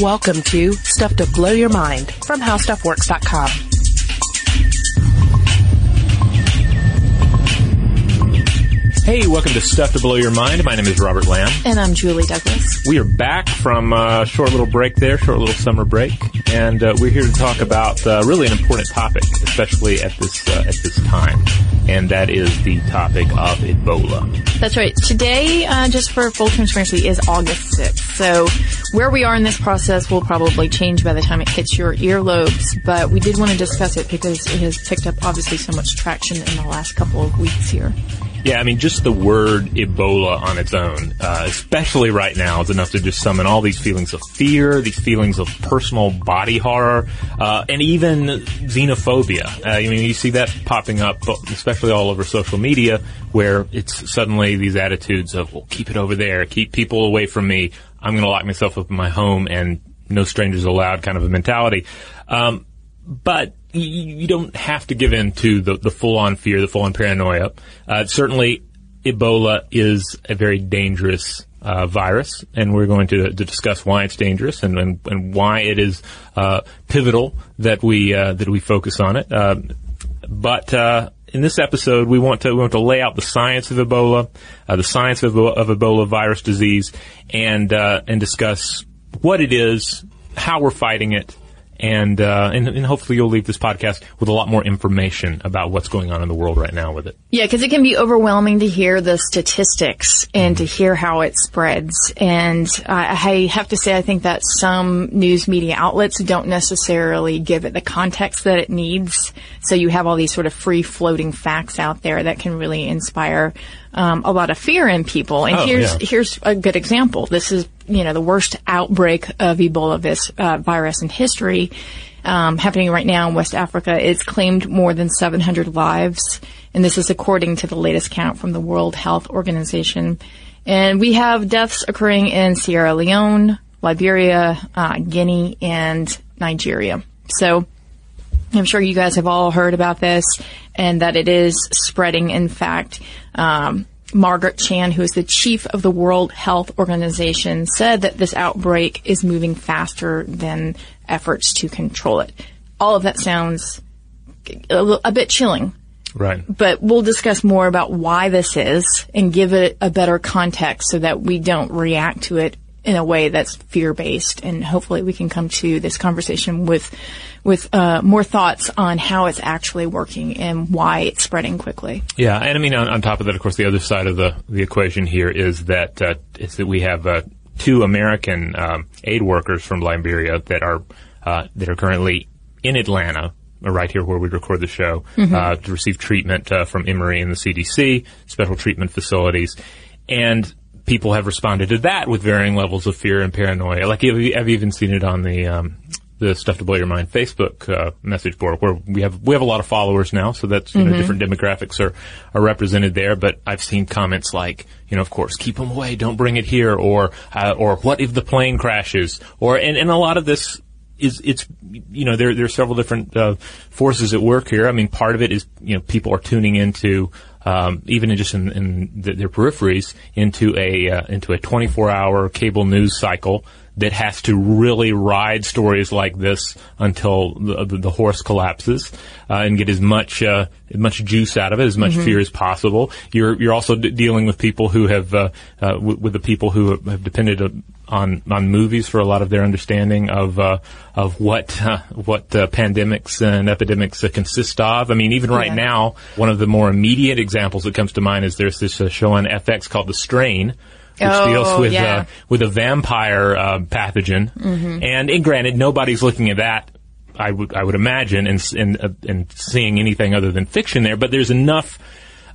Welcome to Stuff to Blow Your Mind from HowStuffWorks.com. Hey, welcome to Stuff to Blow Your Mind. My name is Robert Lamb. And I'm Julie Douglas. We are back from a short little break there, short little summer break, and uh, we're here to talk about uh, really an important topic, especially at this uh, at this time, and that is the topic of Ebola. That's right. Today, uh, just for full transparency, is August 6th. So where we are in this process will probably change by the time it hits your earlobes, but we did want to discuss it because it has picked up obviously so much traction in the last couple of weeks here. Yeah, I mean, just the word Ebola on its own, uh, especially right now, is enough to just summon all these feelings of fear, these feelings of personal body horror, uh, and even xenophobia. Uh, I mean, you see that popping up, especially all over social media, where it's suddenly these attitudes of, well, keep it over there, keep people away from me, I'm going to lock myself up in my home, and no strangers allowed kind of a mentality. Um, but you, don't have to give in to the, the full-on fear, the full-on paranoia. Uh, certainly, Ebola is a very dangerous uh, virus, and we're going to, to, discuss why it's dangerous and, and, and why it is uh, pivotal that we uh, that we focus on it. Uh, but uh, in this episode, we want to we want to lay out the science of Ebola, the science of, of Ebola virus disease, and and discuss what it is, how we're fighting it, and, uh, and, and hopefully you'll leave this podcast with a lot more information about what's going on in the world right now with it. Yeah, because it can be overwhelming to hear the statistics and to hear how it spreads. And I have to say, I think that some news media outlets don't necessarily give it the context that it needs. So you have all these sort of free floating facts out there that can really inspire um, a lot of fear in people. And oh, here's yeah. here's a good example. This is you know the worst outbreak of Ebola vis, uh, virus in history. Um, happening right now in West Africa. It's claimed more than 700 lives, and this is according to the latest count from the World Health Organization. And we have deaths occurring in Sierra Leone, Liberia, uh, Guinea, and Nigeria. So I'm sure you guys have all heard about this and that it is spreading. In fact, um, Margaret Chan, who is the chief of the World Health Organization, said that this outbreak is moving faster than efforts to control it. All of that sounds a, a bit chilling. Right. But we'll discuss more about why this is and give it a better context so that we don't react to it in a way that's fear based. And hopefully we can come to this conversation with with uh, more thoughts on how it's actually working and why it's spreading quickly. Yeah, and I mean, on, on top of that, of course, the other side of the the equation here is that uh, is that we have uh, two American um, aid workers from Liberia that are uh, that are currently in Atlanta. Right here, where we record the show, uh, to receive treatment uh, from Emory and the CDC, special treatment facilities, and people have responded to that with varying levels of fear and paranoia. Like I've, even seen it on the um, the Stuff to Blow Your Mind Facebook uh, message board, where we have we have a lot of followers now, so that's you know different demographics are are represented there. But I've seen comments like, you know, of course, keep them away, don't bring it here, or uh, or what if the plane crashes, or and, and a lot of this is it's you know there there are several different uh, forces at work here. I mean, part of it is you know people are tuning into um, even in just in, in the, their peripheries into a uh, into a 24 hour cable news cycle that has to really ride stories like this until the, the, the horse collapses uh, and get as much uh, as much juice out of it, as much fear as possible. You're you're also d- dealing with people who have uh, uh, w- with the people who have, depended on on movies for a lot of their understanding of uh, of what uh, what uh, pandemics and epidemics uh, consist of. I mean, even right Yeah. now, one of the more immediate examples that comes to mind is there's this uh, show on FX called The Strain. Which Oh, deals with yeah. uh, with a vampire uh, pathogen, and, and granted, nobody's looking at that I would I would imagine and and uh, and seeing anything other than fiction there, but there's enough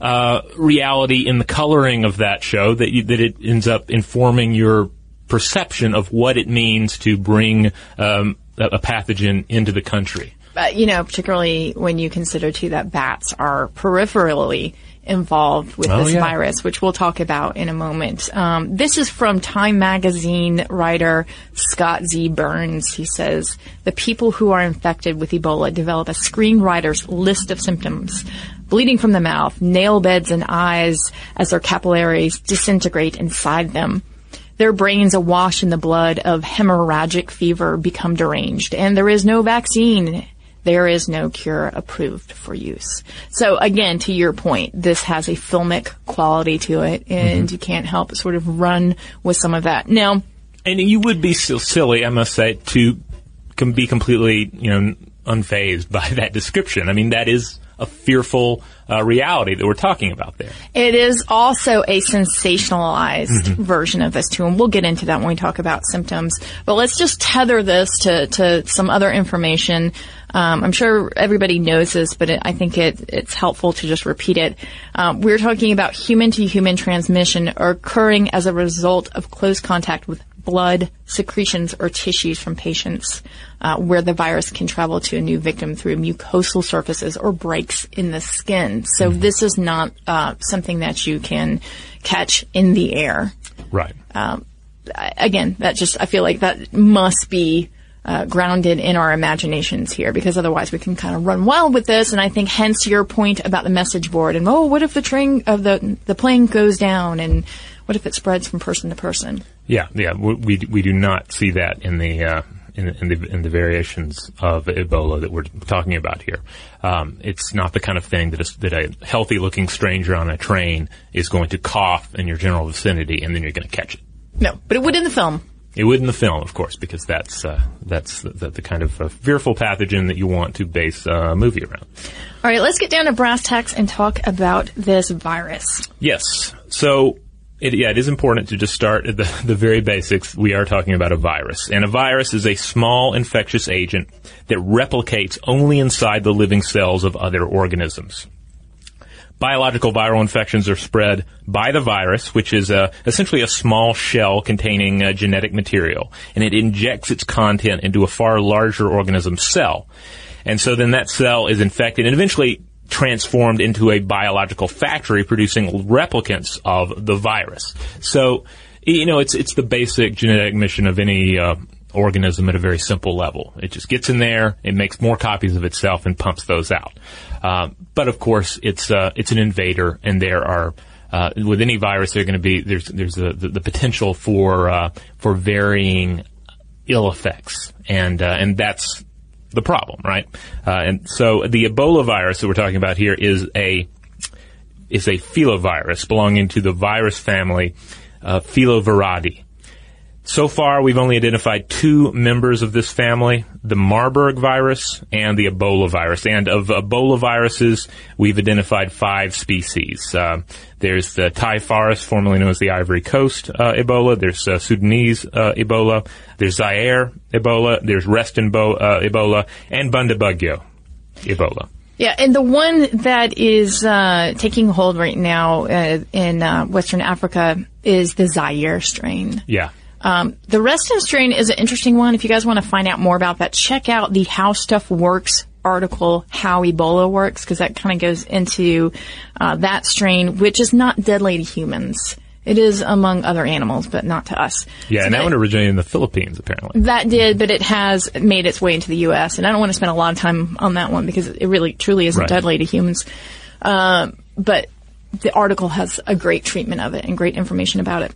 uh, reality in the coloring of that show that you, that it ends up informing your perception of what it means to bring um, a, a pathogen into the country. But, you know, particularly when you consider too that bats are peripherally involved with Oh, this yeah. virus, which we'll talk about in a moment. Um, this is from Time Magazine writer Scott Z. Burns. He says the people who are infected with Ebola develop a screenwriter's list of symptoms. Bleeding from the mouth, nail beds and eyes as their capillaries disintegrate inside them. their brains awash in the blood of hemorrhagic fever become deranged. And there is no vaccine. There is no cure approved for use. So again, to your point, this has a filmic quality to it and mm-hmm. you can't help but sort of run with some of that. Now, and you would be still silly, I must say, to can be completely, you know, unfazed by that description. I mean, that is a fearful uh, reality that we're talking about there. It is also a sensationalized mm-hmm. version of this too, and we'll get into that when we talk about symptoms. But let's just tether this to, to some other information. Um, I'm sure everybody knows this, but it, I think it, it's helpful to just repeat it. Um, we're talking about human to human transmission occurring as a result of close contact with blood, secretions, or tissues from patients uh, where the virus can travel to a new victim through mucosal surfaces or breaks in the skin. So mm-hmm. this is not uh, something that you can catch in the air. Right. Um, again, that just I feel like that must be. Uh, grounded in our imaginations here because otherwise we can kind of run wild with this and I think hence your point about the message board and oh what if the train of the the plane goes down and what if it spreads from person to person? Yeah, yeah, we we do not see that in the. Uh, in, in, the in the variations of Ebola that we're talking about here, um, it's not the kind of thing that a, that a healthy looking stranger on a train is going to cough in your general vicinity and then you're going to catch it. No, but it would in the film. It would in the film, of course, because that's uh, that's the, the, kind of uh, fearful pathogen that you want to base a movie around. All right, let's get down to brass tacks and talk about this virus. Yes. So it, yeah, it is important to just start at the, the very basics. We are talking about a virus. And a virus is a small infectious agent that replicates only inside the living cells of other organisms. Biological viral infections are spread by the virus, which is uh, essentially a small shell containing uh, genetic material, and it injects its content into a far larger organism cell. And so then that cell is infected and eventually transformed into a biological factory producing replicants of the virus. So, you know, it's it's the basic genetic mission of any uh, organism at a very simple level. It just gets in there, it makes more copies of itself, and pumps those out. Uh, but of course, it's uh, it's an invader, and there are uh, with any virus, there's going to be there's there's the, the, the potential for uh, for varying ill effects, and uh, and that's the problem, right? Uh, and so the Ebola virus that we're talking about here is a is a filovirus belonging to the virus family uh. So far, we've only identified two members of this family, the Marburg virus and the Ebola virus. And of Ebola viruses, we've identified five species. Uh, there's the Thai forest, formerly known as the Ivory Coast uh, Ebola. There's uh, Sudanese uh, Ebola. There's Zaire Ebola. There's Reston Bo- uh, Ebola. And Bundibugyo Ebola. Yeah, and the one that is uh, taking hold right now uh, in uh, Western Africa is the Zaire strain. Yeah. Um, the Reston strain is an interesting one. If you guys want to find out more about that, check out the How Stuff Works article, How Ebola Works, because that kind of goes into uh, that strain, which is not deadly to humans. It is among other animals, but not to us. Yeah, so and that, that one originated in the Philippines, apparently. That did, but it has made its way into the U.S., and I don't want to spend a lot of time on that one because it really, truly isn't right. deadly to humans. Uh, but the article has a great treatment of it and great information about it.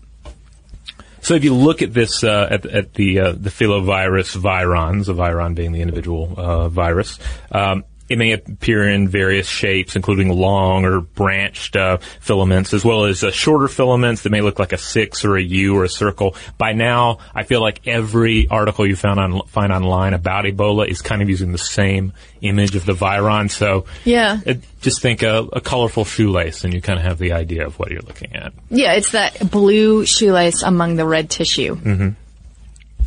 So if you look at this uh, at, at, the uh, the filovirus virons, the viron being the individual uh, virus, um, it may appear in various shapes, including long or branched uh, filaments, as well as uh, shorter filaments that may look like a six or a U or a circle. By now, I feel like every article you found on, find online about Ebola is kind of using the same image of the viron. So, yeah, it, just think a, a, colorful shoelace, and you kind of have the idea of what you're looking at. Yeah, it's that blue shoelace among the red tissue. Mm-hmm.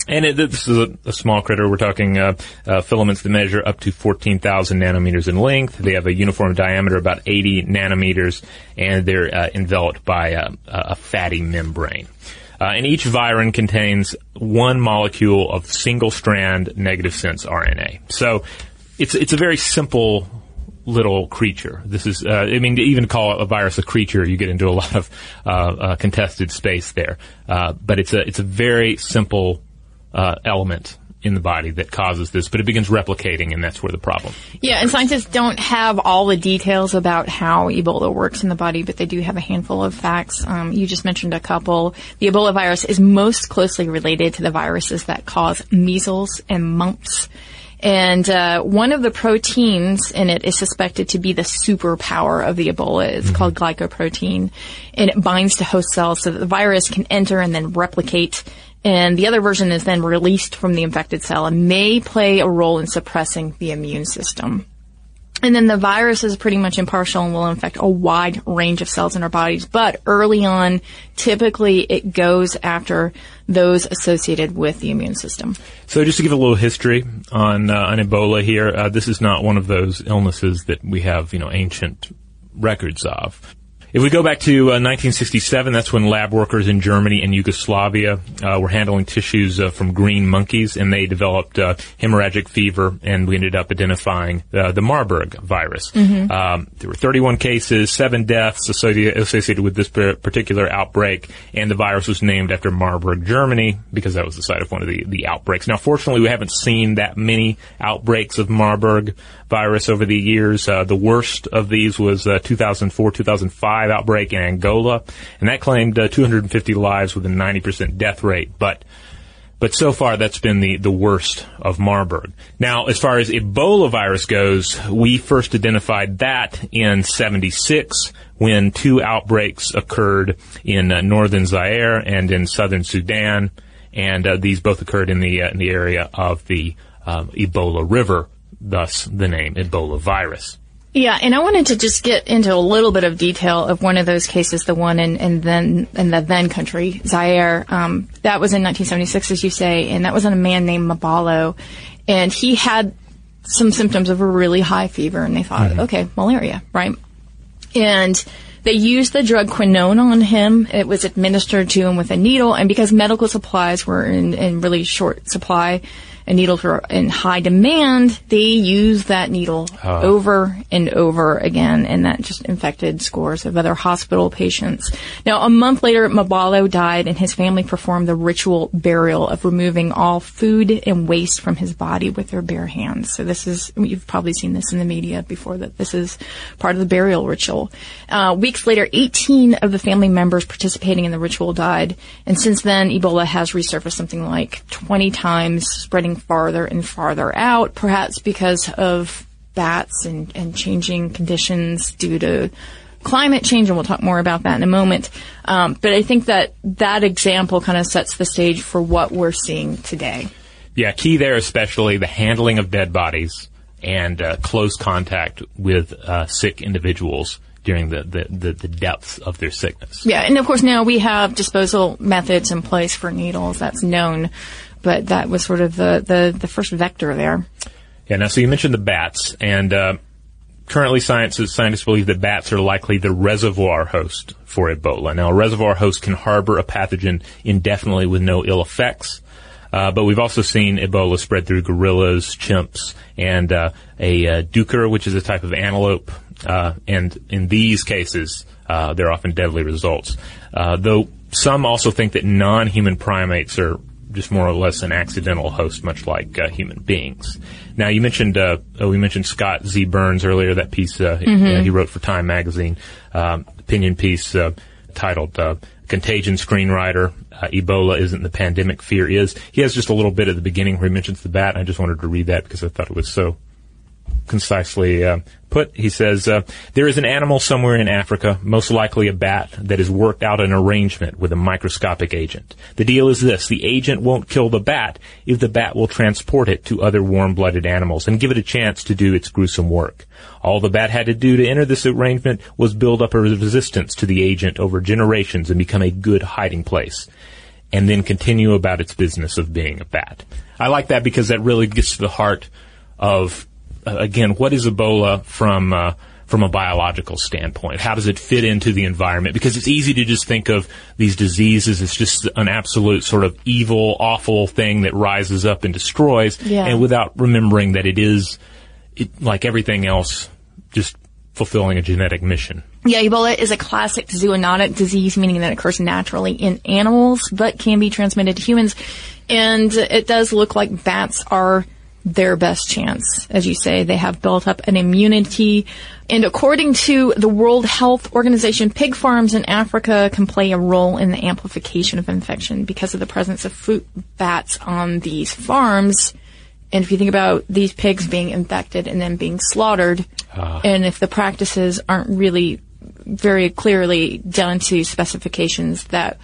And it, this is a, a, small critter. We're talking uh, uh, filaments that measure up to 14,000 nanometers in length. They have a uniform diameter about 80 nanometers, and they're uh, enveloped by a, a fatty membrane. Uh, and each viron contains one molecule of single-strand negative sense RNA. So it's it's a very simple little creature. This is, uh, I mean, to even call a virus a creature, you get into a lot of uh, uh, contested space there. Uh, but it's a it's a very simple uh, element in the body that causes this, but it begins replicating, and that's where the problem. Yeah, and scientists don't have all the details about how Ebola works in the body, but they do have a handful of facts. Um, you just mentioned a couple. The Ebola virus is most closely related to the viruses that cause measles and mumps. And uh, one of the proteins in it is suspected to be the superpower of the Ebola. It's mm-hmm. called glycoprotein, and it binds to host cells so that the virus can enter and then replicate and the other version is then released from the infected cell and may play a role in suppressing the immune system. And then the virus is pretty much impartial and will infect a wide range of cells in our bodies. But early on, typically it goes after those associated with the immune system. So just to give a little history on, uh, on Ebola here, uh, this is not one of those illnesses that we have, you know, ancient records of. If we go back to uh, 1967, that's when lab workers in Germany and Yugoslavia uh, were handling tissues uh, from green monkeys, and they developed uh, hemorrhagic fever, and we ended up identifying uh, the Marburg virus. Mm-hmm. Um, there were 31 cases, seven deaths associated with this particular outbreak, and the virus was named after Marburg, Germany, because that was the site of one of the, the outbreaks. Now, fortunately, we haven't seen that many outbreaks of Marburg virus over the years. Uh, the worst of these was 2004-2005 outbreak in Angola, and that claimed uh, 250 lives with a 90% death rate. But but so far that's been the, the worst of Marburg. Now, as far as Ebola virus goes, we first identified that in 76 when two outbreaks occurred in uh, northern Zaire and in southern Sudan, and uh, these both occurred in the uh, in the area of the um, Ebola River, thus the name Ebola virus. Yeah, and I wanted to just get into a little bit of detail of one of those cases, the one in, in then in the then country, Zaire. Um, that was in 1976, as you say, and that was on a man named Mabalo, and he had some symptoms of a really high fever, and they thought, mm-hmm. okay, malaria, right? And they used the drug quinone on him. It was administered to him with a needle, and because medical supplies were in, in really short supply, and needles were in high demand, they used that needle oh. over and over again, and that just infected scores of other hospital patients. Now, a month later, Mabalo died, and his family performed the ritual burial of removing all food and waste from his body with their bare hands. So this is, you've probably seen this in the media before, that this is part of the burial ritual. Uh, weeks later, 18 of the family members participating in the ritual died, and since then, Ebola has resurfaced something like 20 times, spreading farther and farther out, perhaps because of bats and, and changing conditions due to climate change, and we'll talk more about that in a moment. Um, but I think that that example kind of sets the stage for what we're seeing today. Yeah, key there especially the handling of dead bodies and uh, close contact with uh, sick individuals during the, the, the, the, depths of their sickness. Yeah, and of course now we have disposal methods in place for needles. That's known but that was sort of the, the, the first vector there. Yeah. Now, so you mentioned the bats, and uh, currently scientists scientists believe that bats are likely the reservoir host for Ebola. Now, a reservoir host can harbor a pathogen indefinitely with no ill effects. Uh, but we've also seen Ebola spread through gorillas, chimps, and uh, a uh, duiker, which is a type of antelope. Uh, and in these cases, uh, they're often deadly results. Uh, though some also think that non-human primates are just more or less an accidental host, much like uh, human beings. Now, you mentioned uh, oh, we mentioned Scott Z. Burns earlier. That piece uh, mm-hmm. he wrote for Time magazine, um, opinion piece uh, titled uh, "Contagion Screenwriter." Uh, Ebola isn't the pandemic, fear is. He has just a little bit at the beginning where he mentions the bat. I just wanted to read that because I thought it was so concisely uh, put. He says, uh, There is an animal somewhere in Africa, most likely a bat, that has worked out an arrangement with a microscopic agent. The deal is this the agent won't kill the bat if the bat will transport it to other warm blooded animals and give it a chance to do its gruesome work. All the bat had to do to enter this arrangement was build up a resistance to the agent over generations and become a good hiding place. And then continue about its business of being a bat. I like that because that really gets to the heart of again, what is Ebola from uh, from a biological standpoint? How does it fit into the environment? Because it's easy to just think of these diseases as just an absolute sort of evil, awful thing that rises up and destroys, yeah. and without remembering that it is, it, like everything else, just fulfilling a genetic mission. Yeah, Ebola is a classic zoonotic disease, meaning that it occurs naturally in animals, but can be transmitted to humans. And it does look like bats are their best chance. As you say, they have built up an immunity. And according to the World Health Organization, pig farms in Africa can play a role in the amplification of infection because of the presence of fruit bats on these farms. And if you think about these pigs being infected and then being slaughtered, uh. and if the practices aren't really very clearly done to specifications that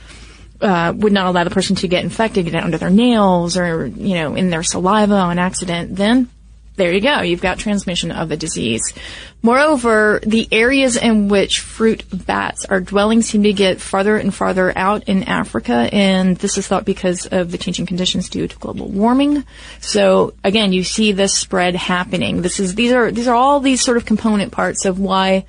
uh, would not allow the person to get infected, get it under their nails or, you know, in their saliva on accident, then there you go. You've got transmission of the disease. Moreover, the areas in which fruit bats are dwelling seem to get farther and farther out in Africa, and this is thought because of the changing conditions due to global warming. So again, you see this spread happening. This is these are these are all these sort of component parts of why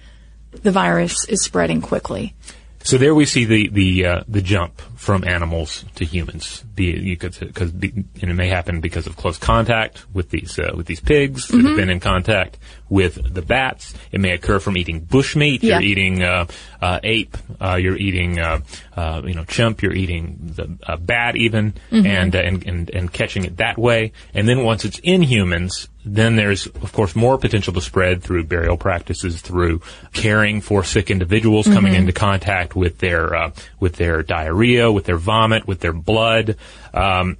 the virus is spreading quickly. So there we see the the uh, the jump from animals to humans. Be you could because and it may happen because of close contact with these uh, with these pigs that mm-hmm. have been in contact with the bats. It may occur from eating bushmeat. Yeah. You're eating uh, uh, ape. Uh, you're eating uh, uh, you know chimp. You're eating the bat even, mm-hmm. and, and and and catching it that way. And then once it's in humans, then there's of course more potential to spread through burial practices, through caring for sick individuals mm-hmm. coming into contact with their with their diarrhea with their vomit, with their blood. Um,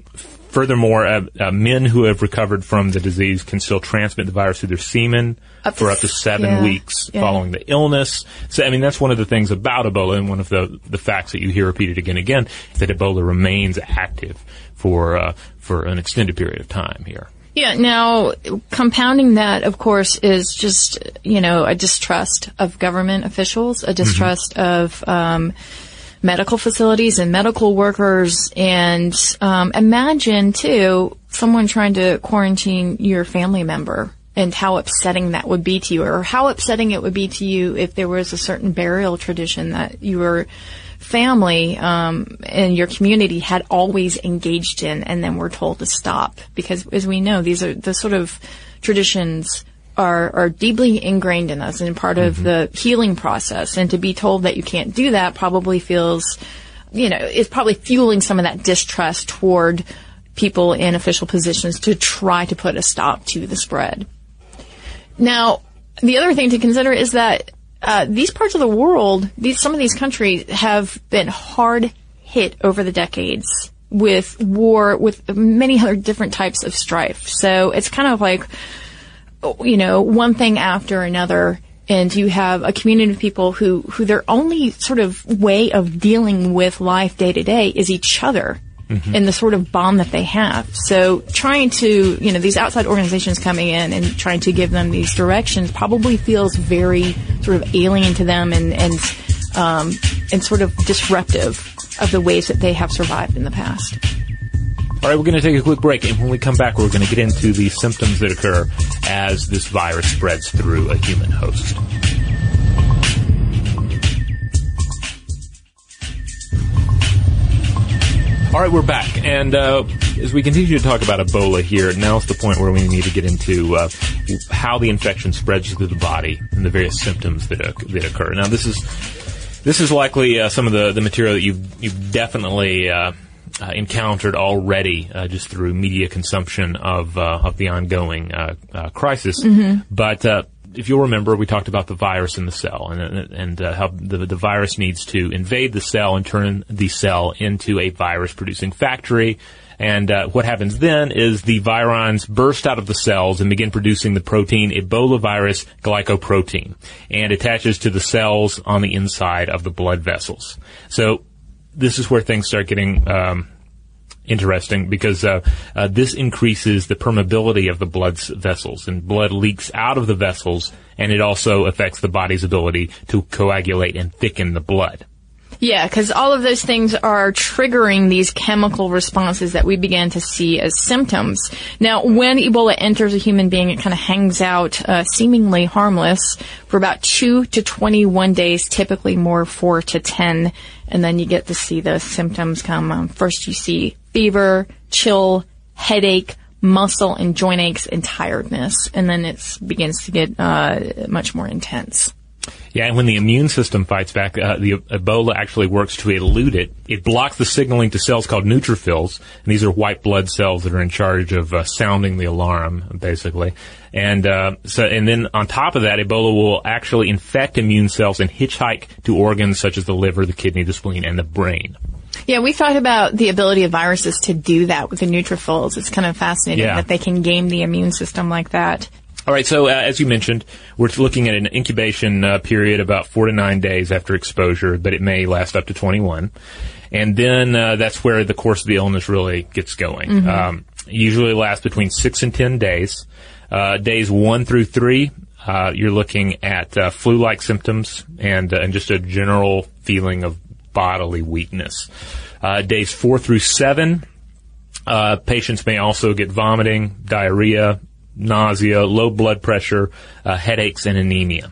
furthermore, uh, uh, men who have recovered from the disease can still transmit the virus through their semen up for up to seven yeah, weeks yeah. following the illness. So, I mean, that's one of the things about Ebola, and one of the the facts that you hear repeated again and again, that Ebola remains active for uh, for an extended period of time here. Yeah, now compounding that, of course, is just, you know, a distrust of government officials, a distrust mm-hmm. of, um, medical facilities and medical workers. And um, imagine too someone trying to quarantine your family member and how upsetting that would be to you, or how upsetting it would be to you if there was a certain burial tradition that your family um, and your community had always engaged in, and then were told to stop because, as we know, these are the sort of traditions are, are deeply ingrained in us and part mm-hmm. of the healing process. And to be told that you can't do that probably feels, you know, is probably fueling some of that distrust toward people in official positions to try to put a stop to the spread. Now, the other thing to consider is that uh, these parts of the world, these some of these countries have been hard hit over the decades with war, with many other different types of strife. So it's kind of like you know, one thing after another and you have a community of people who, who their only sort of way of dealing with life day to day is each other. Mm-hmm. and the sort of bond that they have. So trying to, you know, these outside organizations coming in and trying to give them these directions probably feels very sort of alien to them and, and, um, and sort of disruptive of the ways that they have survived in the past. All right, we're going to take a quick break, and when we come back, we're going to get into the symptoms that occur as this virus spreads through a human host. All right, we're back, and uh, as we continue to talk about Ebola here, now's the point where we need to get into uh, how the infection spreads through the body and the various symptoms that uh, that occur. Now, this is this is likely uh, some of the, the material that you've you've definitely uh, uh, encountered already uh, just through media consumption of uh, of the ongoing uh, uh, crisis. Mm-hmm. But uh, if you'll remember, we talked about the virus in the cell and and how the the virus needs to invade the cell and turn the cell into a virus producing factory. And what happens then is the virions burst out of the cells and begin producing the protein Ebola virus glycoprotein and attaches to the cells on the inside of the blood vessels. So this is where things start getting um, interesting because uh, uh, this increases the permeability of the blood vessels, and blood leaks out of the vessels, and it also affects the body's ability to coagulate and thicken the blood. Yeah, because all of those things are triggering these chemical responses that we began to see as symptoms. Now, when Ebola enters a human being, it kind of hangs out uh, seemingly harmless for about 2 to 21 days, typically more 4 to 10, and then you get to see the symptoms come. Um, first, you see fever, chill, headache, muscle and joint aches, and tiredness, and then it begins to get uh, much more intense. Yeah, and when the immune system fights back, uh, the Ebola actually works to elude it. It blocks the signaling to cells called neutrophils, and these are white blood cells that are in charge of uh, sounding the alarm, basically. And uh, so, and then on top of that, Ebola will actually infect immune cells and hitchhike to organs such as the liver, the kidney, the spleen, and the brain. Yeah, we thought about the ability of viruses to do that with the neutrophils. It's kind of fascinating Yeah. that they can game the immune system like that. All right, so uh, as you mentioned, we're looking at an incubation uh, period about four to nine days after exposure, but it may last up to 21. And then uh, that's where the course of the illness really gets going. Um, usually lasts between six and ten days. Uh, days one through three, uh, you're looking at uh, flu-like symptoms and, uh, and just a general feeling of bodily weakness. Uh, days four through seven, uh, patients may also get vomiting, diarrhea, nausea, low blood pressure, uh, headaches, and anemia.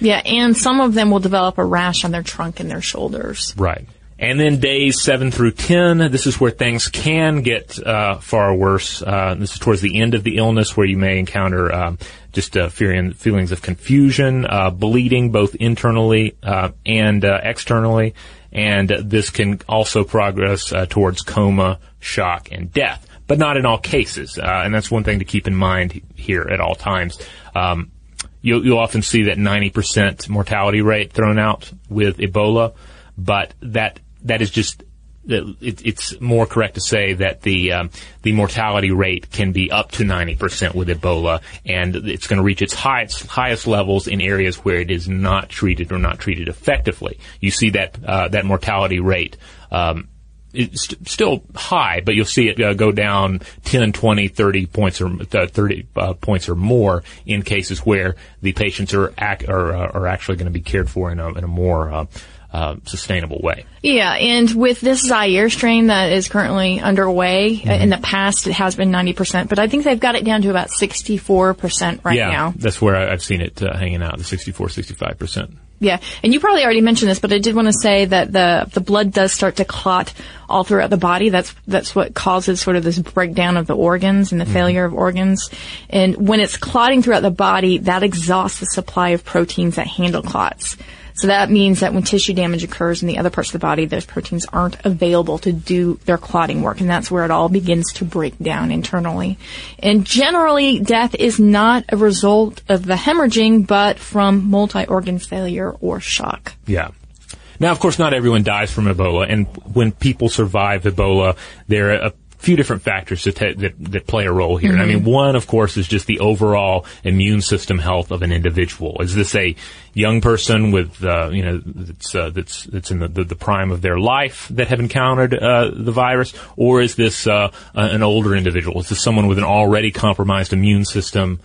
Yeah, and some of them will develop a rash on their trunk and their shoulders. Right. And then days 7 through 10, this is where things can get uh, far worse. Uh, this is towards the end of the illness where you may encounter um, just uh, fearing, feelings of confusion, uh, bleeding both internally uh, and uh, externally. And this can also progress uh, towards coma, shock, and death. But not in all cases. Uh, and that's one thing to keep in mind here at all times. Um, you'll, you'll often see that 90% mortality rate thrown out with Ebola, but that that is just it, it's more correct to say that the um, the mortality rate can be up to 90% with Ebola, and it's going to reach its highest highest levels in areas where it is not treated or not treated effectively. You see that uh, that mortality rate. Um, it's st- still high, but you'll see it uh, go down 10, 20, 30 points or uh, 30 uh, points or more in cases where the patients are ac- are, uh, are actually going to be cared for in a, in a more uh, uh, sustainable way. Yeah, and with this Zaire strain that is currently underway, uh in the past it has been 90%, but I think they've got it down to about 64% right yeah, now. that's where I've seen it uh, hanging out, the 64, 65 percent. Yeah, and you probably already mentioned this, but I did want to say that the the blood does start to clot all throughout the body. That's that's what causes sort of this breakdown of the organs and the mm-hmm. failure of organs. And when it's clotting throughout the body, that exhausts the supply of proteins that handle clots. So that means that when tissue damage occurs in the other parts of the body, those proteins aren't available to do their clotting work, and that's where it all begins to break down internally. And generally, death is not a result of the hemorrhaging, but from multi-organ failure or shock. Yeah. Now, of course, not everyone dies from Ebola, and when people survive Ebola, they're a few different factors that, that, that play a role here. And I mean, one, of course, is just the overall immune system health of an individual. Is this a young person with, uh, you know, that's, uh, that's, that's in the, the, the prime of their life that have encountered, uh, the virus? Or is this, uh, an older individual? Is this someone with an already compromised immune system?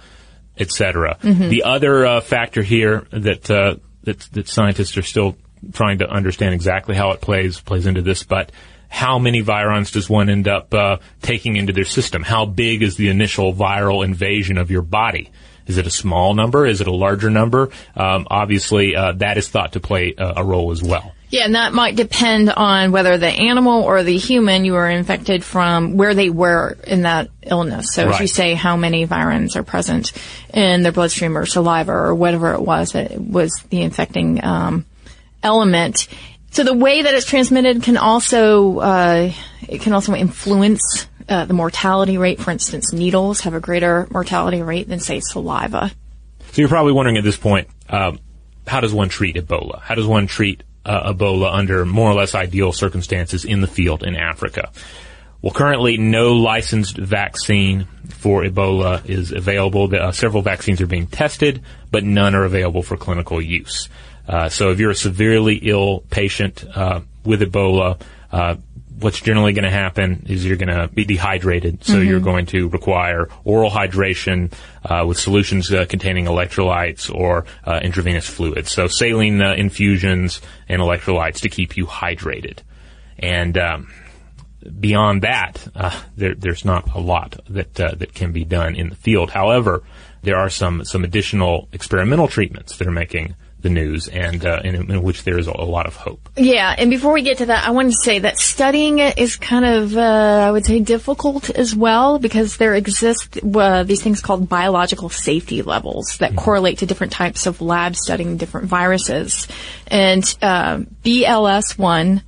etc. The other uh, factor here that, uh, that that scientists are still trying to understand exactly how it plays plays into this, but how many virons does one end up uh, taking into their system? How big is the initial viral invasion of your body? Is it a small number? Is it a larger number? Um, obviously, uh, that is thought to play a, a role as well. Yeah, and that might depend on whether the animal or the human you were infected from, where they were in that illness. So if you say how many virons are present in their bloodstream or saliva or whatever it was, that was the infecting um, element. So the way that it's transmitted can also uh, it can also influence uh, the mortality rate. For instance, needles have a greater mortality rate than say saliva. So you're probably wondering at this point, um, how does one treat Ebola? How does one treat uh, Ebola under more or less ideal circumstances in the field in Africa? Well, currently, no licensed vaccine for Ebola is available. Uh, several vaccines are being tested, but none are available for clinical use. Uh, so, if you're a severely ill patient uh, with Ebola, uh, what's generally going to happen is you're going to be dehydrated. So you're going to require oral hydration uh, with solutions uh, containing electrolytes or uh, intravenous fluids. So saline uh, infusions and electrolytes to keep you hydrated. And um, beyond that, uh, there, there's not a lot that uh, that can be done in the field. However, there are some some additional experimental treatments that are making the news and uh, in, in, which there is a, lot of hope. Yeah, and before we get to that, I want to say that studying it is kind of, uh, I would say, difficult as well because there exist uh, these things called biological safety levels that mm-hmm. correlate to different types of labs studying different viruses. And uh, BLS1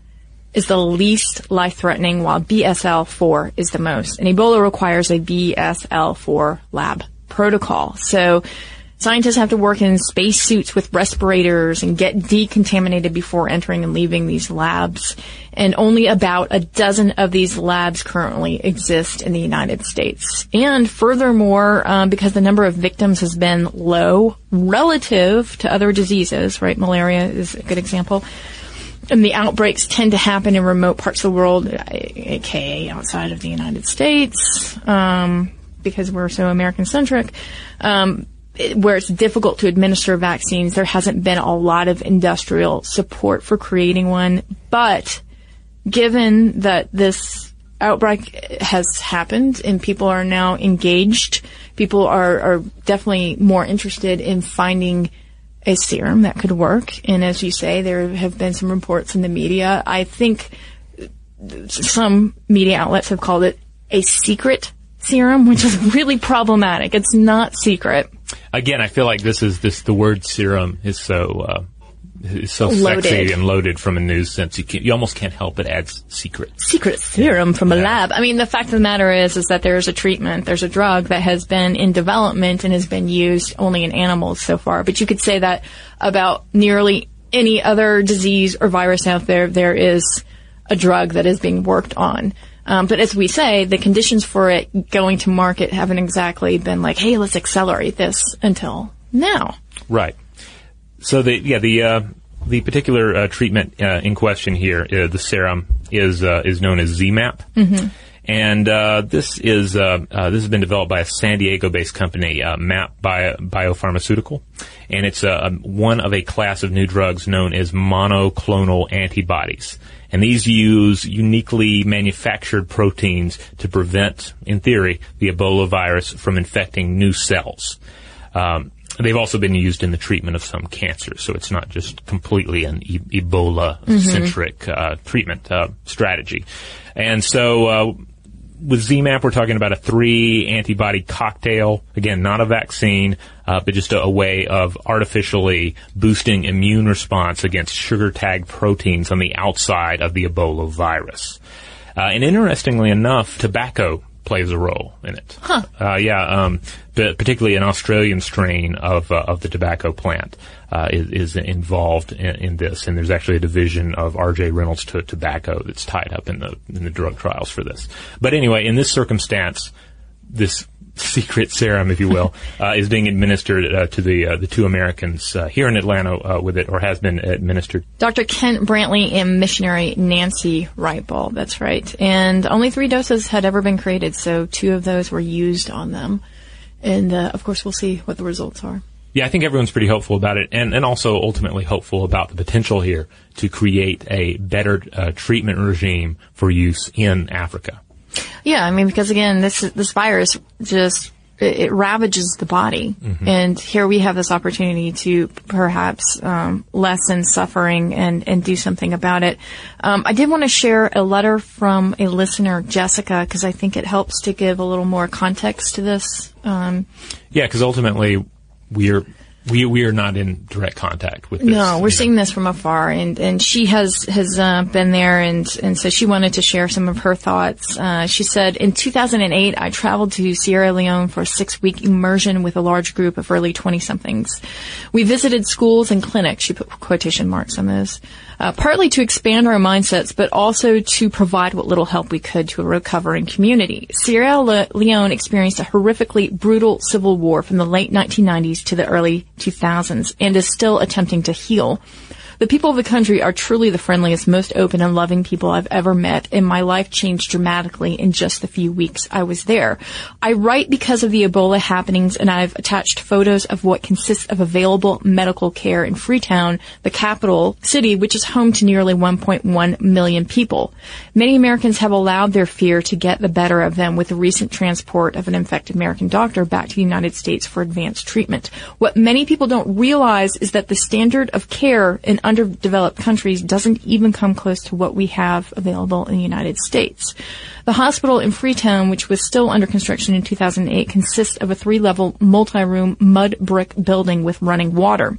is the least life-threatening, while BSL4 is the most. And Ebola requires a BSL4 lab protocol. So Scientists have to work in spacesuits with respirators and get decontaminated before entering and leaving these labs. And only about a dozen of these labs currently exist in the United States. And furthermore, um, because the number of victims has been low relative to other diseases, right? Malaria is a good example. And the outbreaks tend to happen in remote parts of the world, aka outside of the United States, um, because we're so American centric. Um, where it's difficult to administer vaccines, there hasn't been a lot of industrial support for creating one. But given that this outbreak has happened and people are now engaged, people are, are definitely more interested in finding a serum that could work. And as you say, there have been some reports in the media. I think some media outlets have called it a secret serum, which is really problematic. It's not secret. Again, I feel like this is this the word serum is so uh, is so loaded. sexy and loaded from a news sense. You can, you almost can't help it adds secret secret serum yeah. from a yeah. lab. I mean, the fact of the matter is is that there's a treatment, there's a drug that has been in development and has been used only in animals so far. But you could say that about nearly any other disease or virus out there. There is a drug that is being worked on. Um, but as we say, the conditions for it going to market haven't exactly been like, hey, let's accelerate this until now. Right. So the yeah the uh, the particular uh, treatment uh, in question here, uh, the serum, is uh, is known as ZMapp. Mm-hmm. And uh, this is this has been developed by a San Diego-based company, Mapp Bio, Biopharmaceutical, and it's one of a class of new drugs known as monoclonal antibodies. And these use uniquely manufactured proteins to prevent, in theory, the Ebola virus from infecting new cells. Um, they've also been used in the treatment of some cancers, so it's not just completely an e- Ebola-centric mm-hmm. uh, treatment uh, strategy. And so uh, with ZMapp, we're talking about a three antibody cocktail. Again, not a vaccine, uh, but just a, a, way of artificially boosting immune response against sugar tagged proteins on the outside of the Ebola virus. Uh, and interestingly enough, tobacco plays a role in it. Huh. Uh, yeah, um, particularly an Australian strain of uh, of the tobacco plant uh, is, is, involved in, in, this, and there's actually a division of R.J. Reynolds to tobacco that's tied up in the in the drug trials for this. But anyway, in this circumstance, this secret serum, if you will, uh, is being administered uh, to the uh, the two Americans uh, here in Atlanta uh, with it, or has been administered. Dr. Kent Brantly and missionary Nancy Writebol. That's right. And only three doses had ever been created, so two of those were used on them. And uh, of course, we'll see what the results are. Yeah, I think everyone's pretty hopeful about it, and, and also ultimately hopeful about the potential here to create a better treatment regime for use in Africa. Yeah, I mean, because again, this this virus just it, ravages the body, mm-hmm. and here we have this opportunity to perhaps um, lessen suffering and and do something about it. Um, I did want to share a letter from a listener, Jessica, because I think it helps to give a little more context to this. Um, yeah, because ultimately we're we we are not in direct contact with this. No, we're seeing know. this from afar, and and she has has uh, been there, and and so she wanted to share some of her thoughts. Uh, she said, in 2008, I traveled to Sierra Leone for a six week immersion with a large group of early 20 somethings. We visited schools and clinics. She put quotation marks on those uh, partly to expand our mindsets, but also to provide what little help we could to a recovering community. Sierra Leone experienced a horrifically brutal civil war from the late 1990s to the early 2000s and is still attempting to heal. The people of the country are truly the friendliest, most open and loving people I've ever met, and my life changed dramatically in just the few weeks I was there. I write because of the Ebola happenings, and I've attached photos of what consists of available medical care in Freetown, the capital city, which is home to nearly 1.1 million people. Many Americans have allowed their fear to get the better of them with the recent transport of an infected American doctor back to the United States for advanced treatment. What many people don't realize is that the standard of care in underdeveloped countries doesn't even come close to what we have available in the United States. The hospital in Freetown, which was still under construction in 2008, consists of a three-level multi-room mud brick building with running water.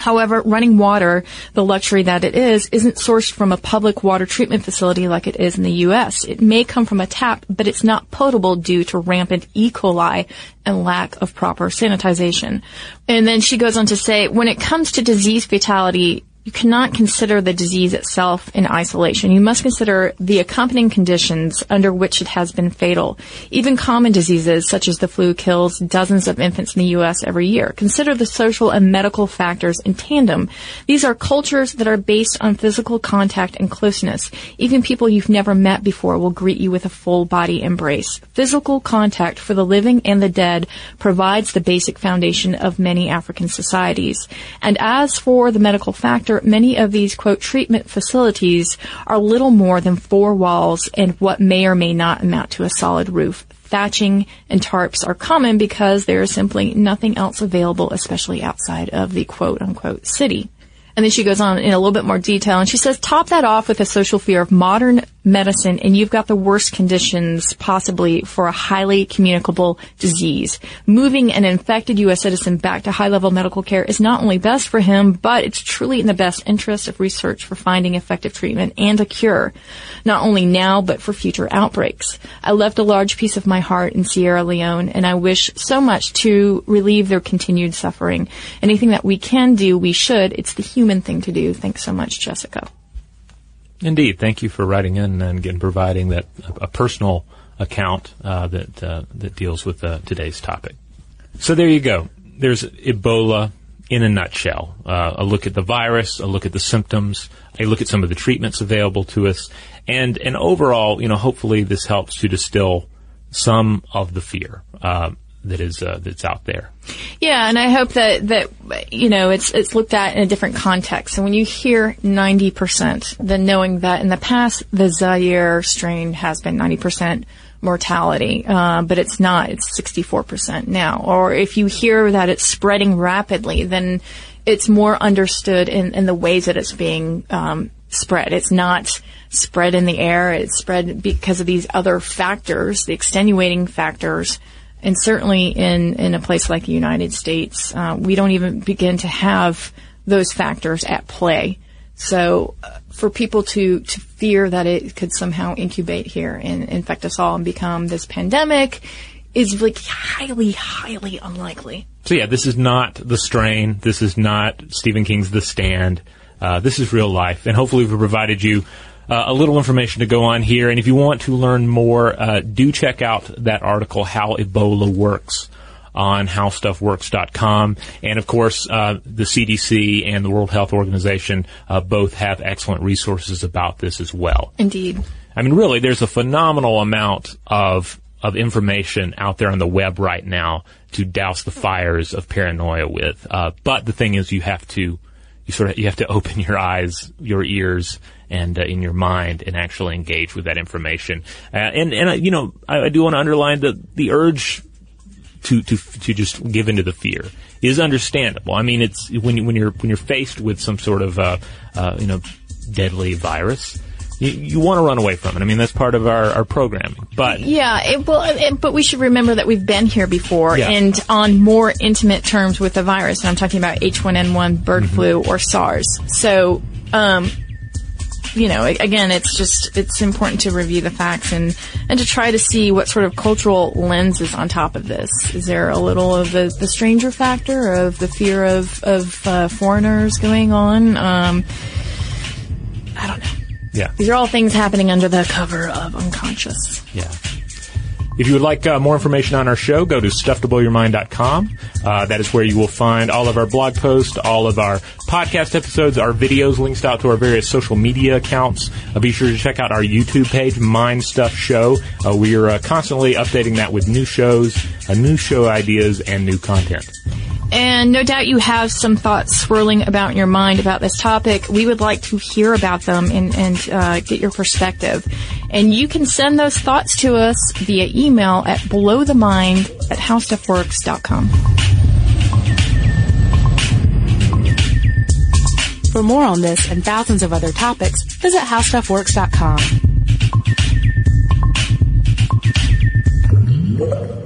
However, running water, the luxury that it is, isn't sourced from a public water treatment facility like it is in the U.S. It may come from a tap, but it's not potable due to rampant E. coli and lack of proper sanitization. And then she goes on to say, when it comes to disease fatality, you cannot consider the disease itself in isolation. You must consider the accompanying conditions under which it has been fatal. Even common diseases such as the flu kills dozens of infants in the U.S. every year. Consider the social and medical factors in tandem. These are cultures that are based on physical contact and closeness. Even people you've never met before will greet you with a full body embrace. Physical contact for the living and the dead provides the basic foundation of many African societies. And as for the medical many of these quote treatment facilities are little more than four walls and what may or may not amount to a solid roof. Thatching and tarps are common because there is simply nothing else available, especially outside of the quote unquote city. And then she goes on in a little bit more detail and she says, top that off with a social fear of modern medicine and you've got the worst conditions possibly for a highly communicable disease. Moving an infected U.S. citizen back to high level medical care is not only best for him, but it's truly in the best interest of research for finding effective treatment and a cure. Not only now, but for future outbreaks. I left a large piece of my heart in Sierra Leone and I wish so much to relieve their continued suffering. Anything that we can do, we should. It's the human thing to do. Thanks so much, Jessica. Indeed. Thank you for writing in and providing that a personal account uh, that uh, that deals with uh, today's topic. So there you go. There's Ebola in a nutshell. Uh, a look at the virus, a look at the symptoms, a look at some of the treatments available to us, and and overall, you know, hopefully this helps to distill some of the fear. That is uh, that's out there. Yeah, and I hope that that you know it's it's looked at in a different context. So when you hear ninety percent, then knowing that in the past the Zaire strain has been ninety percent mortality, uh, but it's not. It's sixty four percent now. Or if you hear that it's spreading rapidly, then it's more understood in, in the ways that it's being um, spread. It's not spread in the air. It's spread because of these other factors, the extenuating factors and certainly in, in a place like the United States, uh, we don't even begin to have those factors at play. So uh, for people to, to fear that it could somehow incubate here and infect us all and become this pandemic is like highly, highly unlikely. So yeah, this is not the strain. This is not Stephen King's The Stand. Uh, this is real life, and hopefully we've provided you uh, a little information to go on here. And if you want to learn more, uh, do check out that article, How Ebola Works on howstuffworks.com. And of course, uh, the CDC and the World Health Organization uh, both have excellent resources about this as well. Indeed. I mean, really, there's a phenomenal amount of of information out there on the web right now to douse the fires of paranoia with. Uh, but the thing is, you have to you sort of you have to open your eyes, your ears, and uh, in your mind and actually engage with that information. Uh, and and uh, you know, I, I do want to underline the the urge to to to just give into the fear is understandable. I mean, it's when you, when you're when you're faced with some sort of uh, uh, you know deadly virus. You, you want to run away from it. I mean, that's part of our, our programming. But yeah, it, well, it, but we should remember that we've been here before Yeah. and on more intimate terms with the virus. And I'm talking about H1N1, bird Mm-hmm. flu, or SARS. So, um, you know, again, it's just it's important to review the facts and and to try to see what sort of cultural lens is on top of this. Is there a little of the, the stranger factor of the fear of of uh, foreigners going on? Um, I don't know. Yeah, These are all things happening under the cover of unconscious. yeah. If you would like uh, more information on our show, go to stufftoblowyourmind.com. Uh, that is where you will find all of our blog posts, all of our podcast episodes, our videos, links out to our various social media accounts. Uh, be sure to check out our YouTube page, Mind Stuff Show. Uh, we are uh, constantly updating that with new shows, uh, new show ideas, and new content. And no doubt you have some thoughts swirling about in your mind about this topic. We would like to hear about them and, and uh, get your perspective. And you can send those thoughts to us via email at blowthemind at howstuffworks.com. For more on this and thousands of other topics, visit howstuffworks.com.